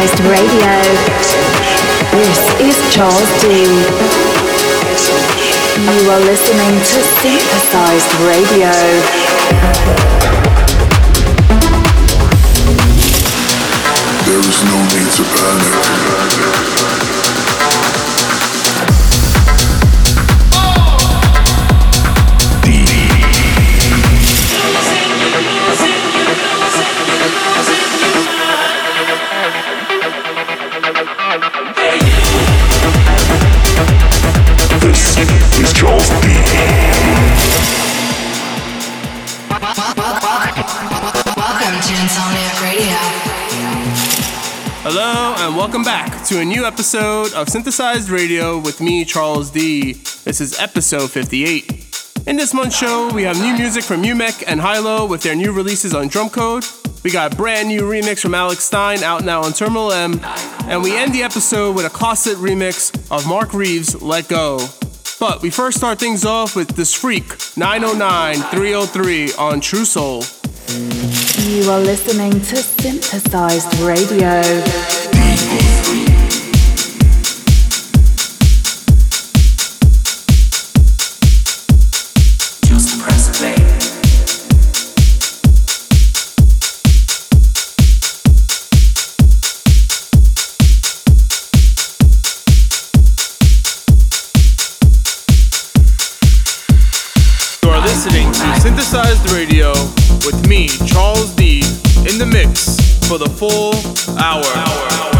Synthesized Radio. This is Charles D. You are listening to Synthesized Radio. There is no need to panic. To a new episode of Synthesized Radio with me, Charles D. This is episode 58. In this month's show, we have new music from Umek and HI-LO with their new releases on Drumcode. We got a brand new remix from Alex Stein out now on Terminal M. And we end the episode with a KLØSET remix of Mark Reeve's Let Go. But we first start things off with Disfreq 909 303 on Truesoul. You are listening to Synthesized Radio. Synthesized Radio with me, Charles D, in the mix for the full hour. D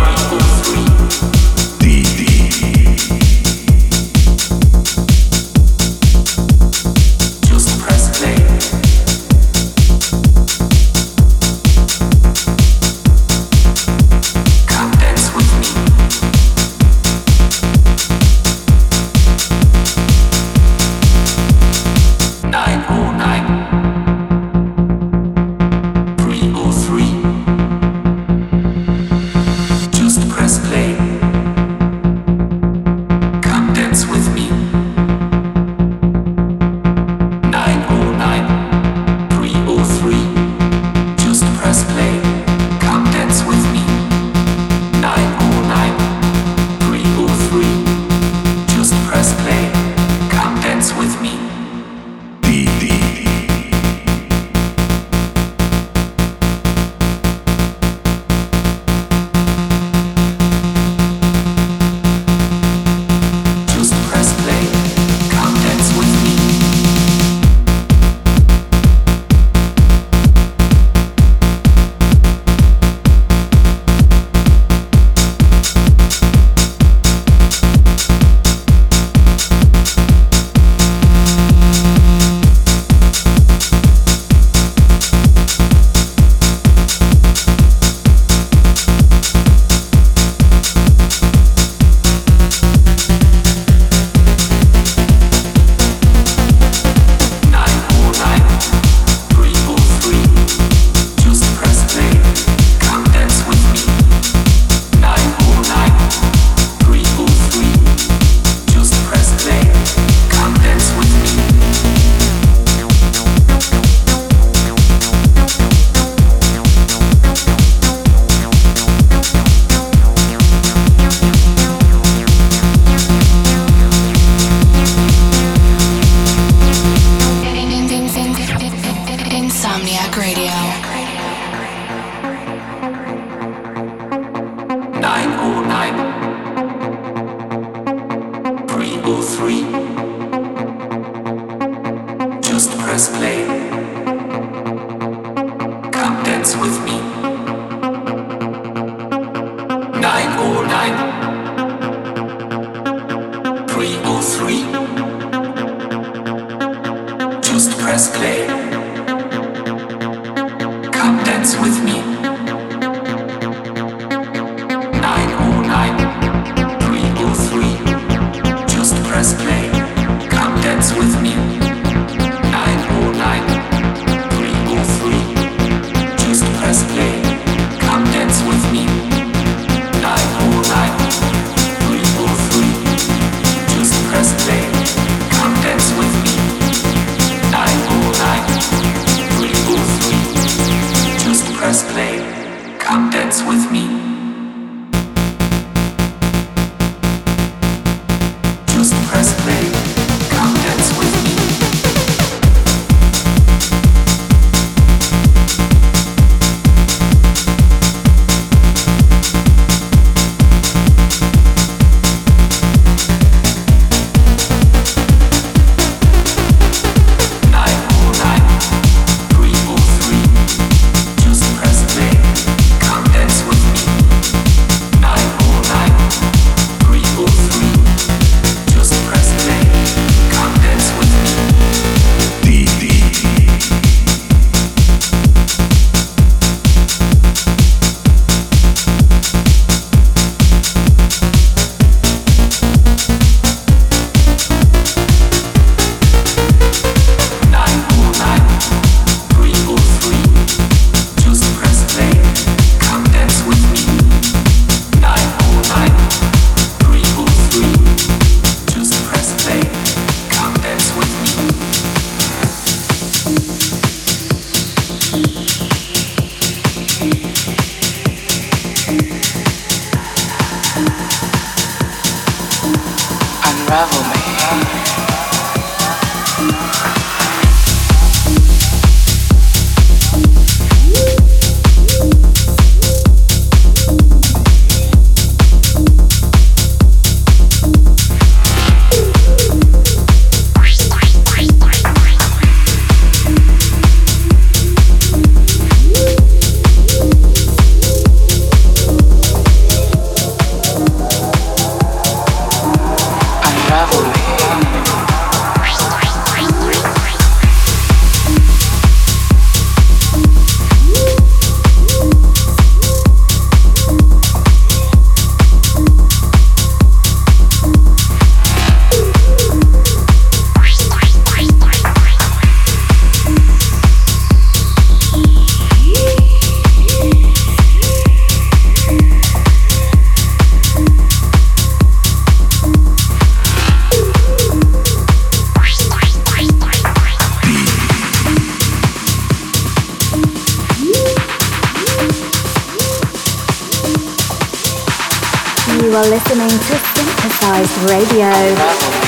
are listening to Synthesized Radio.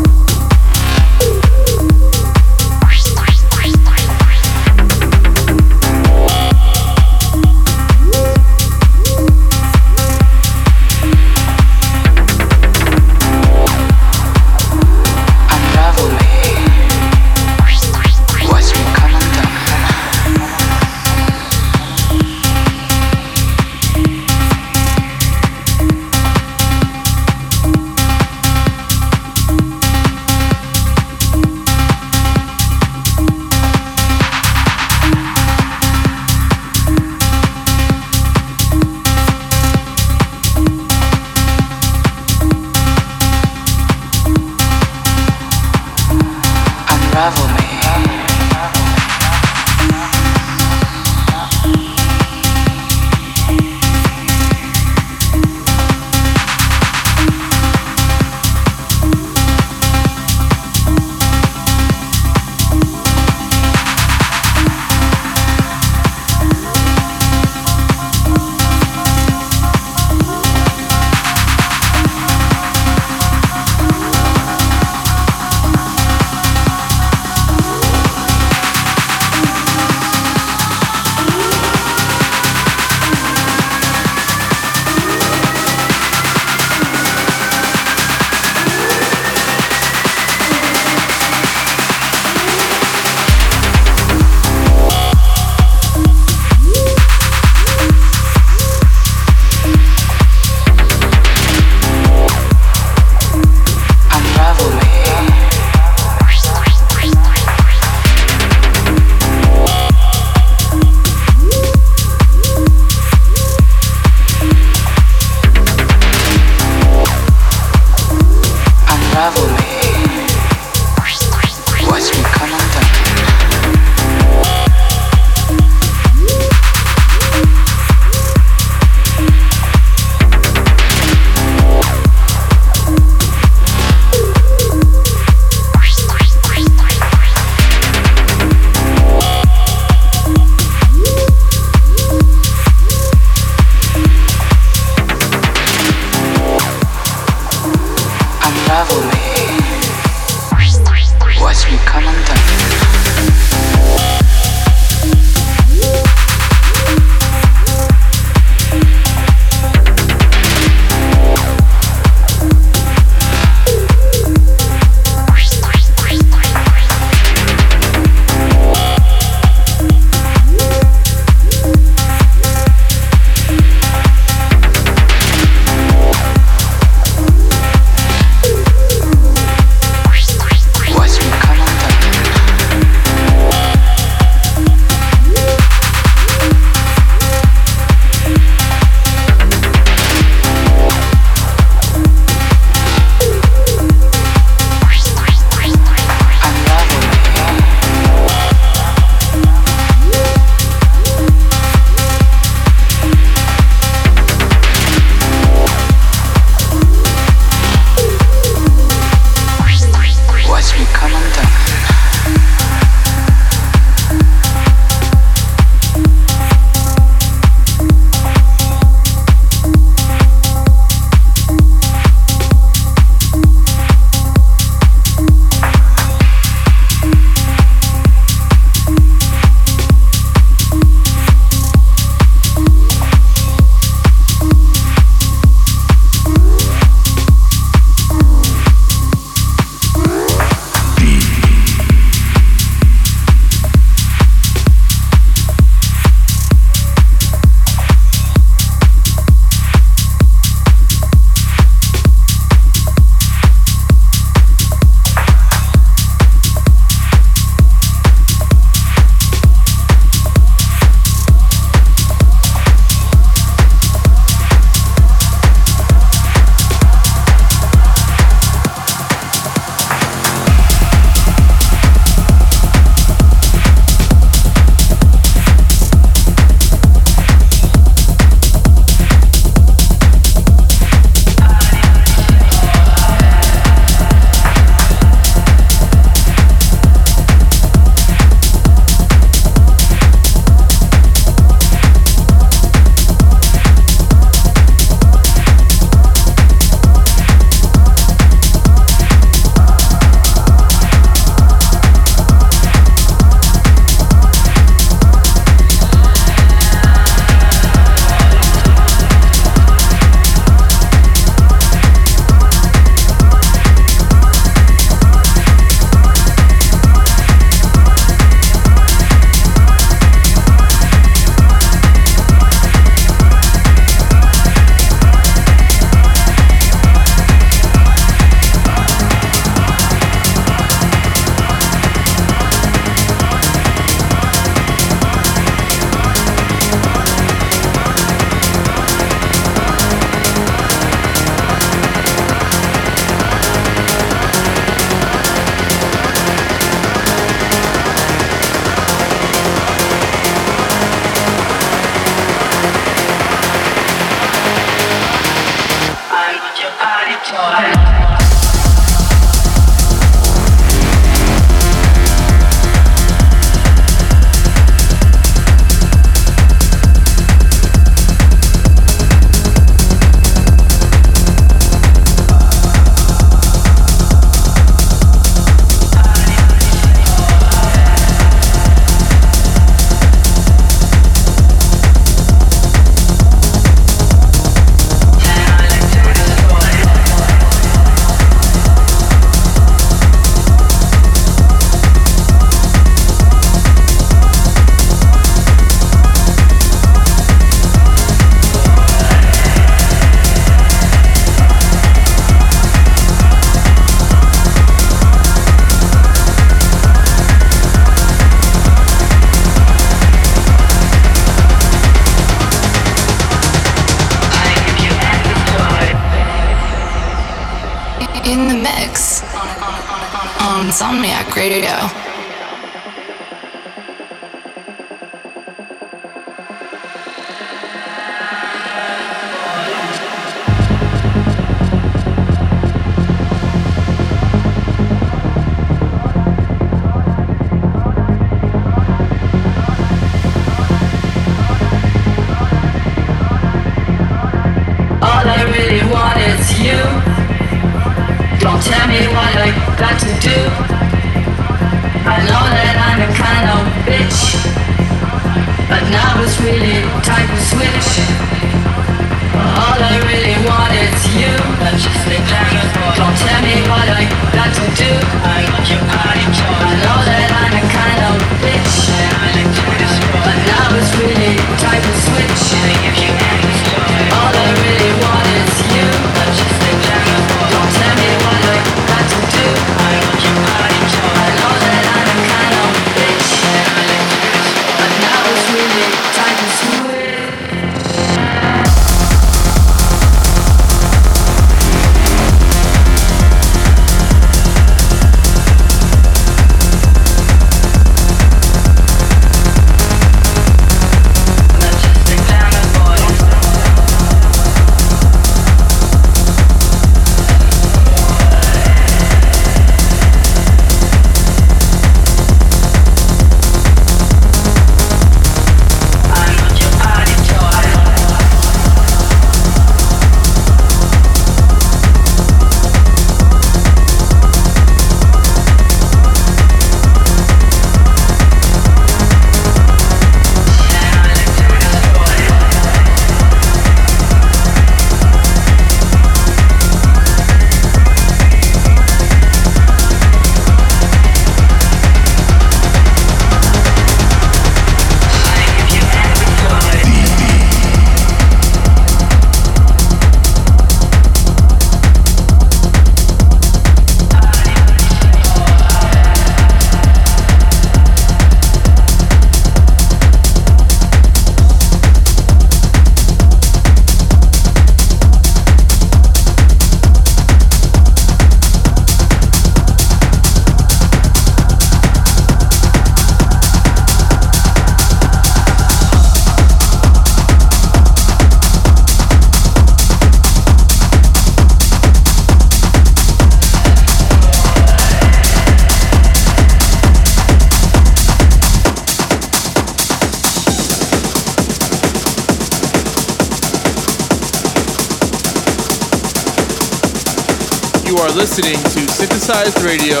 Listening to Synthesized Radio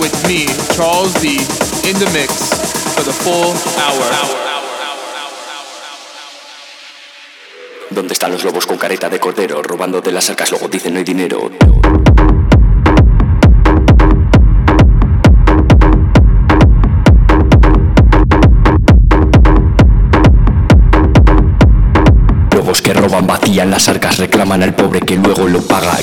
with me, Charles D, in the mix for the full hour. ¿Dónde están los lobos con careta de cordero? Robando de las arcas, luego dicen no hay dinero. Lobos que roban, vacían las arcas, reclaman al pobre que luego lo paga.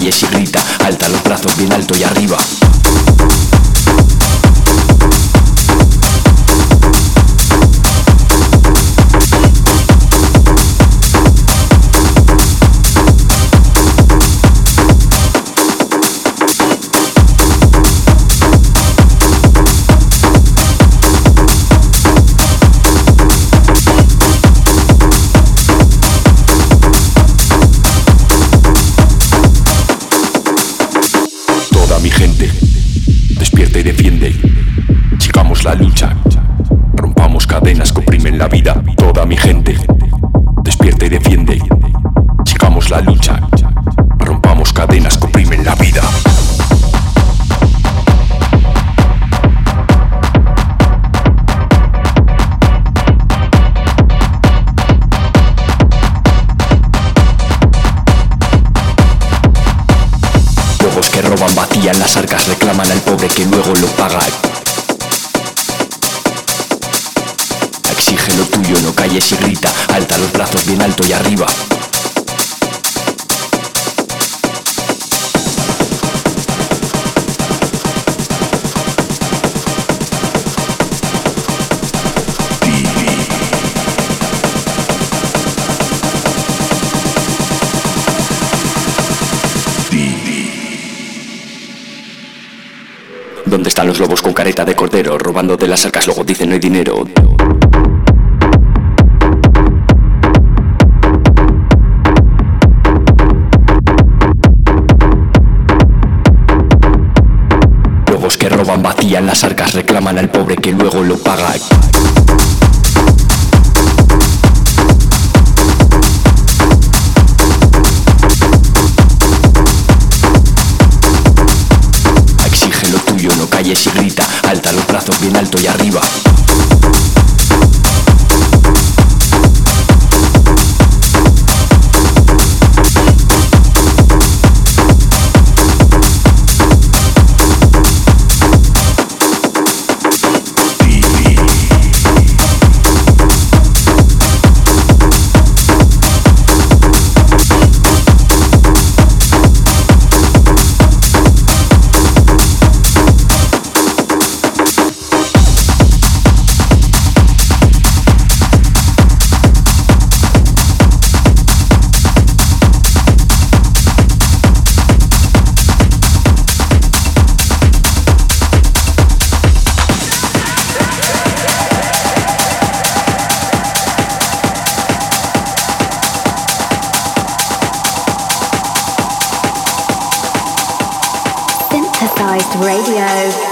Calles y grita, alta los brazos bien alto y arriba. Cadenas que oprimen la vida. Toda mi gente. Despierta y defiende. Sigamos la lucha. Rompamos cadenas que la vida. Juegos que roban, vacían las arcas, reclaman al pobre que luego lo paga. Exige lo tuyo, no calles y grita, alta los brazos bien alto y arriba. ¿Dónde están los lobos con careta de cordero? Robando de las arcas, luego dicen no hay dinero. Vacían las arcas, reclaman al pobre que luego lo paga. Radio.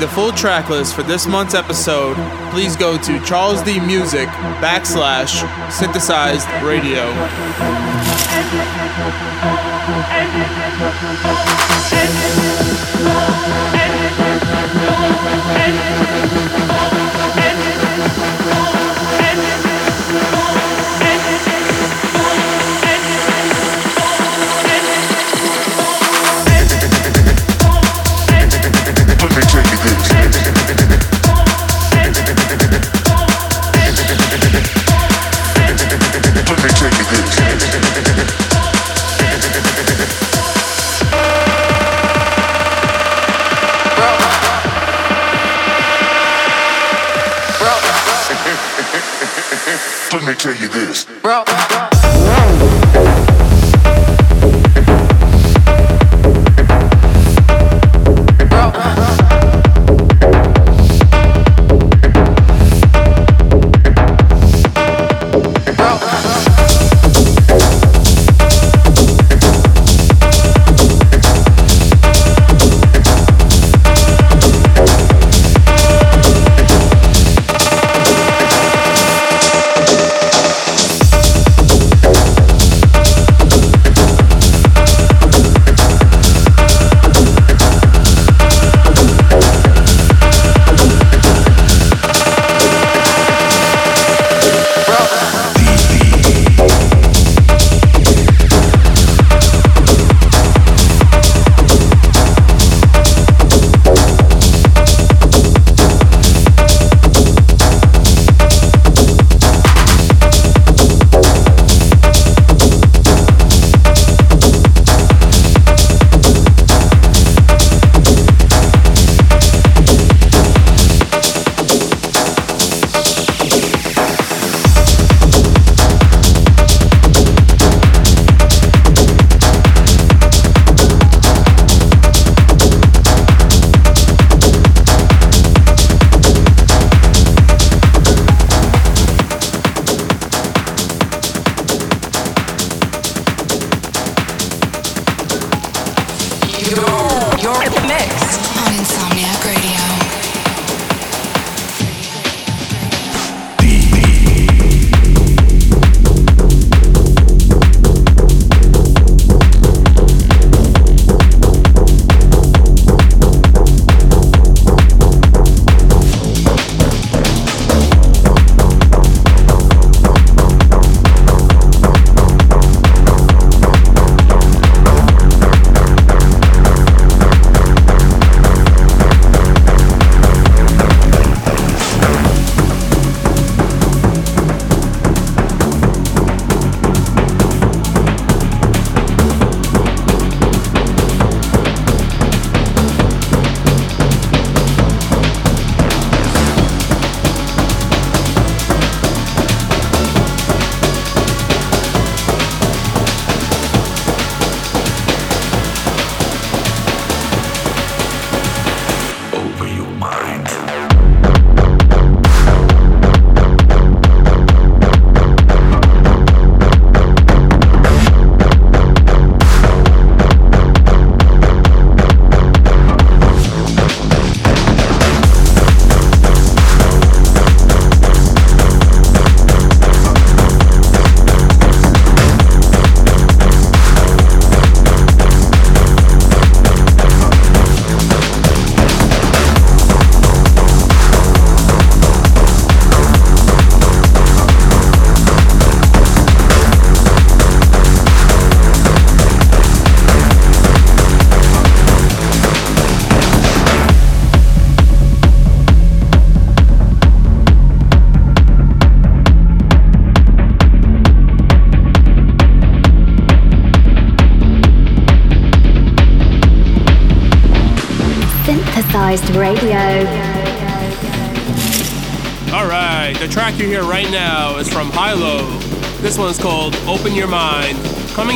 Find the full track list for this month's episode, please go to Charles D Music backslash synthesized radio.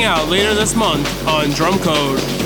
Out later this month on Drumcode.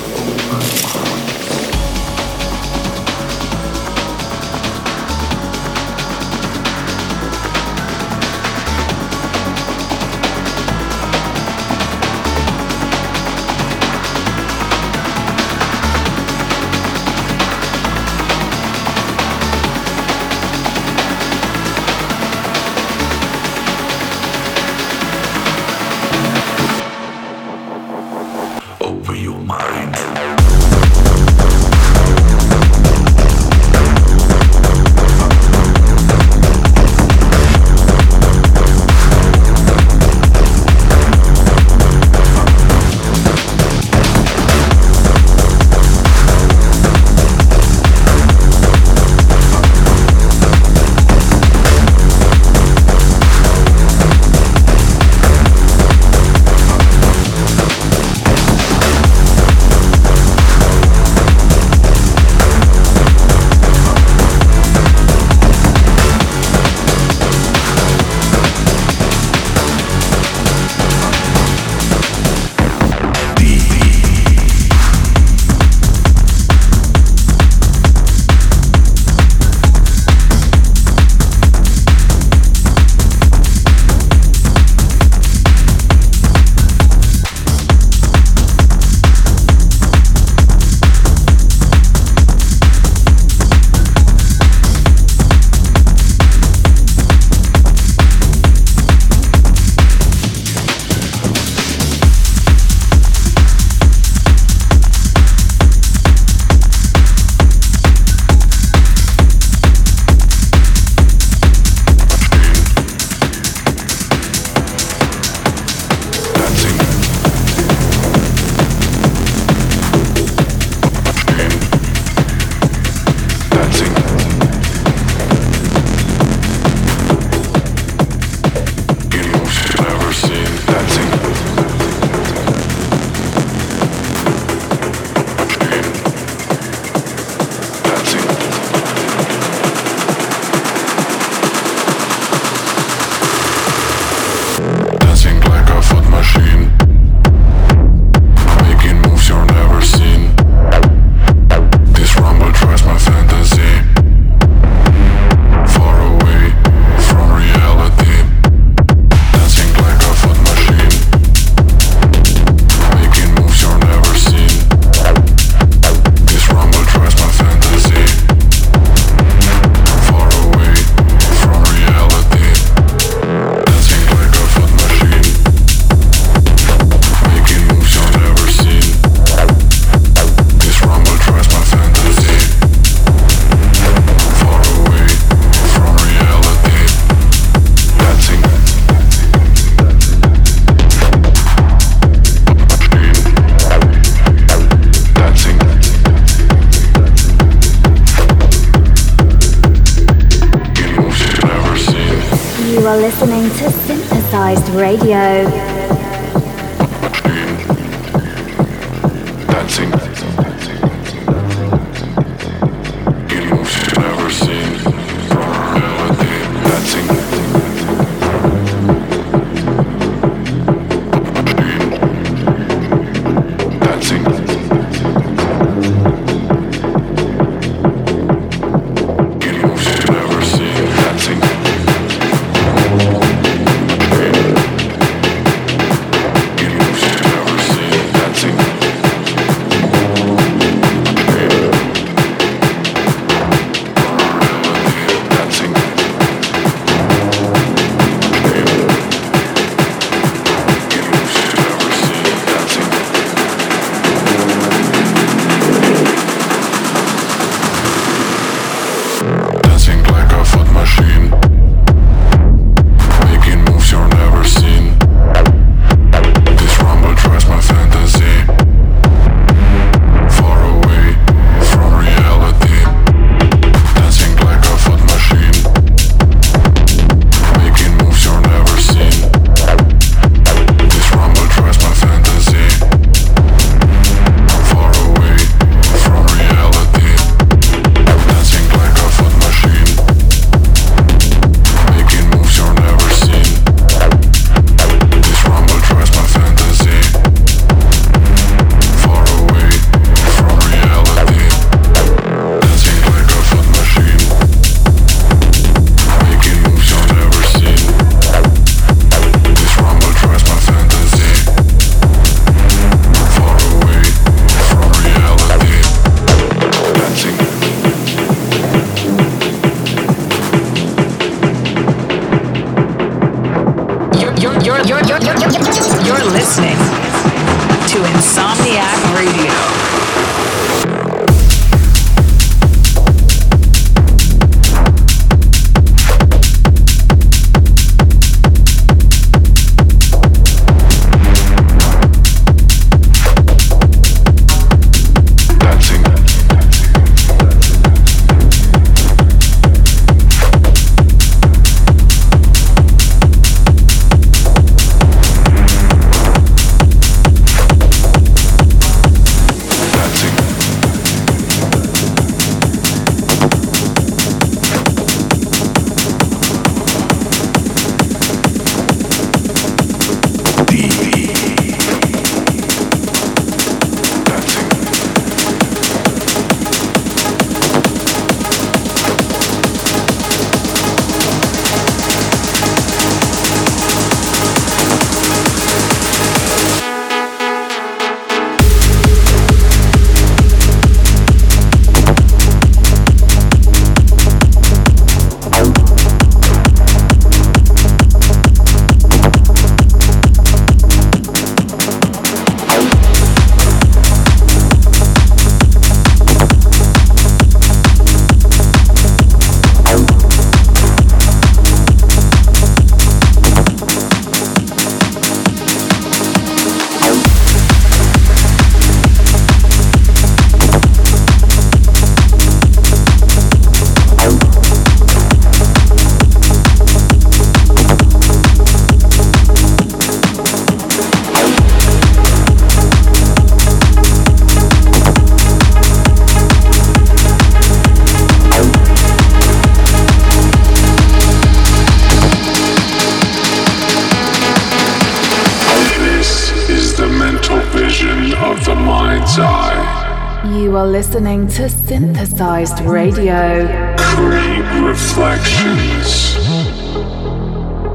listening to Synthesized Radio. Create reflections.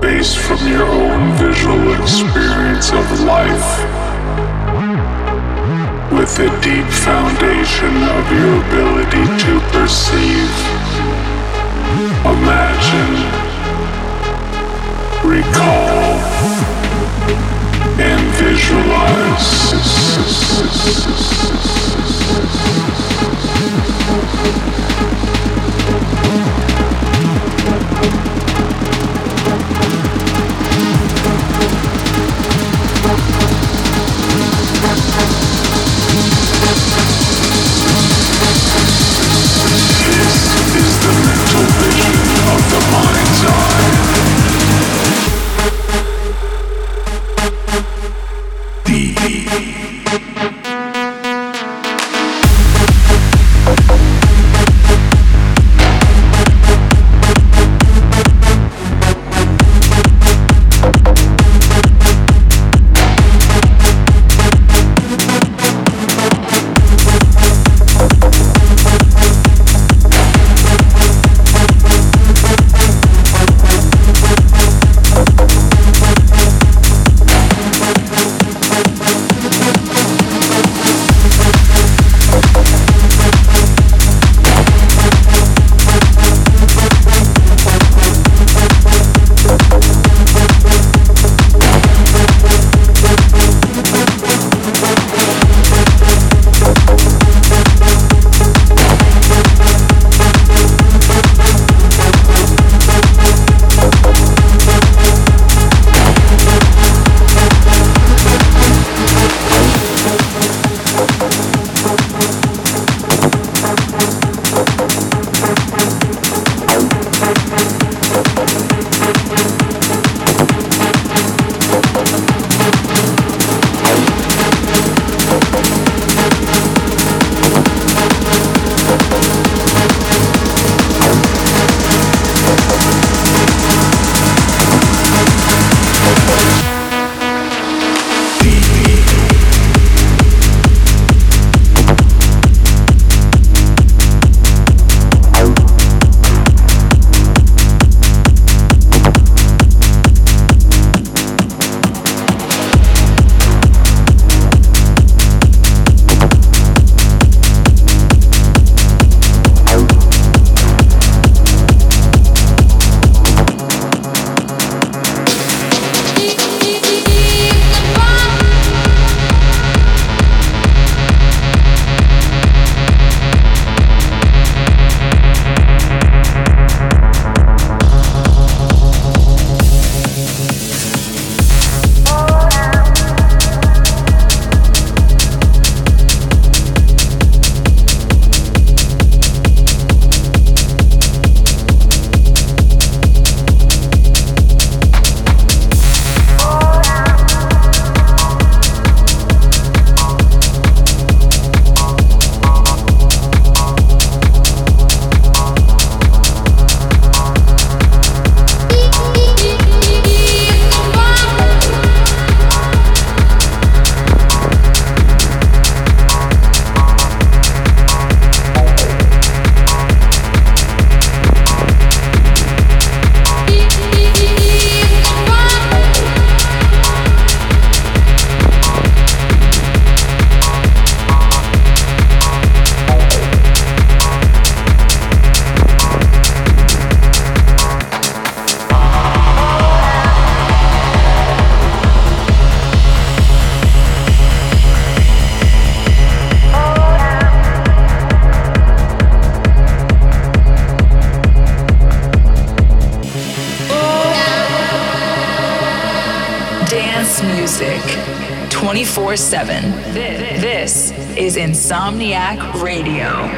Based from your own visual experience of life with a deep foundation of your ability to perceive, imagine, recall, and visualize. This is the mental vision of the mind's eye. 24 7. This is Insomniac Radio.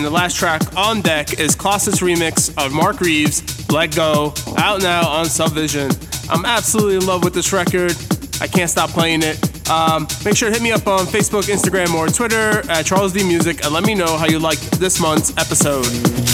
And the last track on deck is KLØSET's remix of Mark Reeve's Let Go, out now on Subvision. I'm absolutely in love with this record. I can't stop playing it. Um, make sure to hit me up on Facebook, Instagram, or Twitter at Charles D Music and let me know how you liked this month's episode.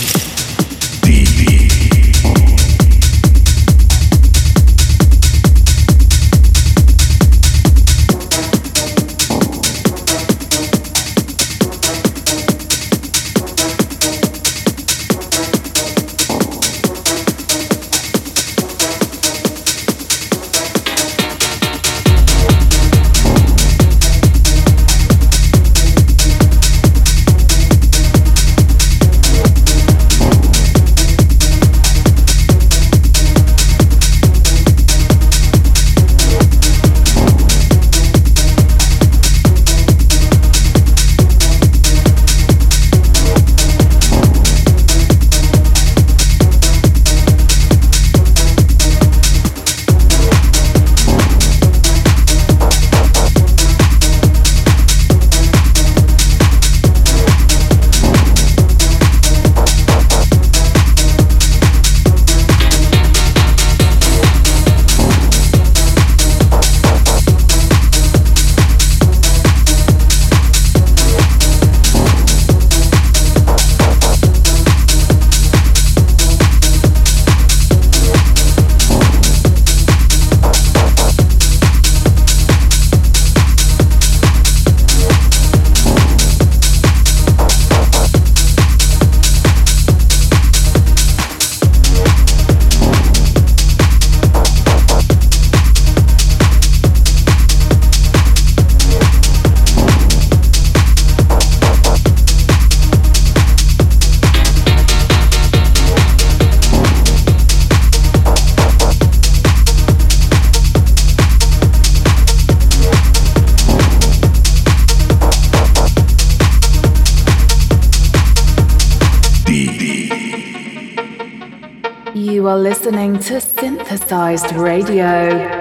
Synthesized Radio.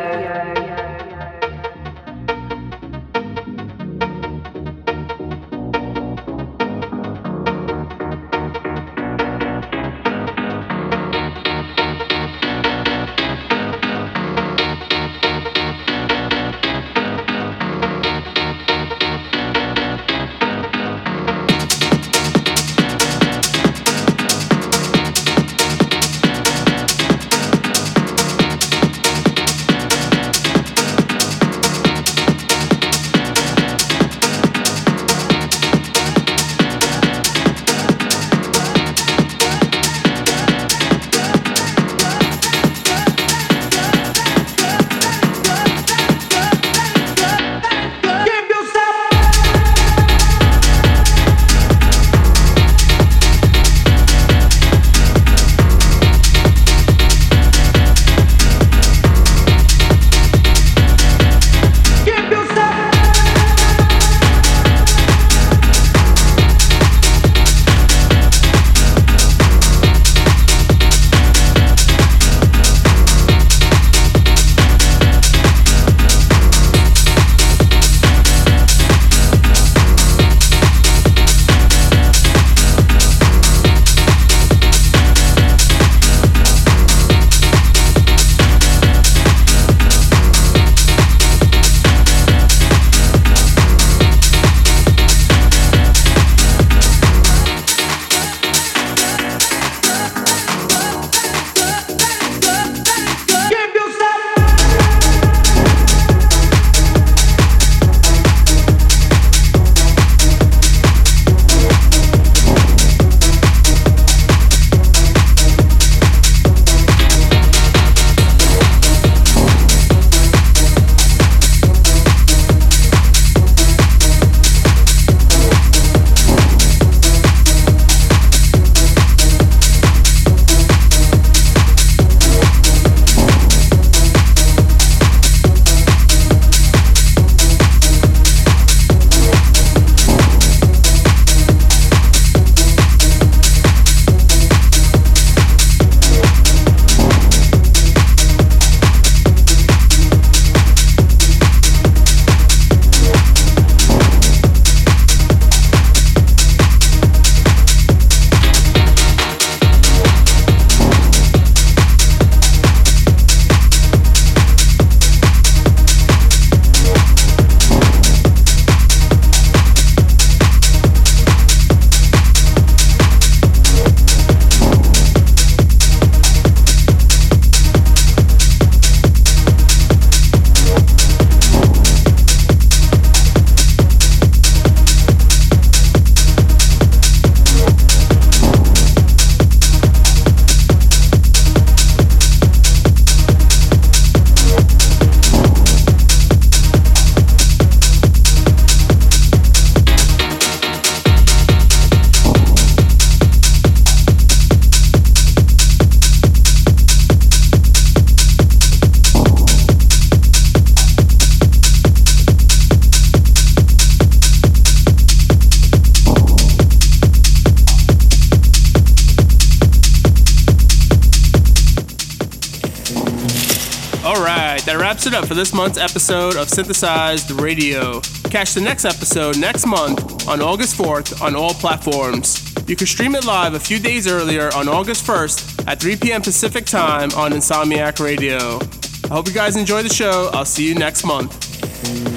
Wraps it up for this month's episode of Synthesized Radio. Catch the next episode next month on August 4th on all platforms. You can stream it live a few days earlier on August 1st at 3 p.m. Pacific Time on Insomniac Radio. I hope you guys enjoy the show. I'll see you next month.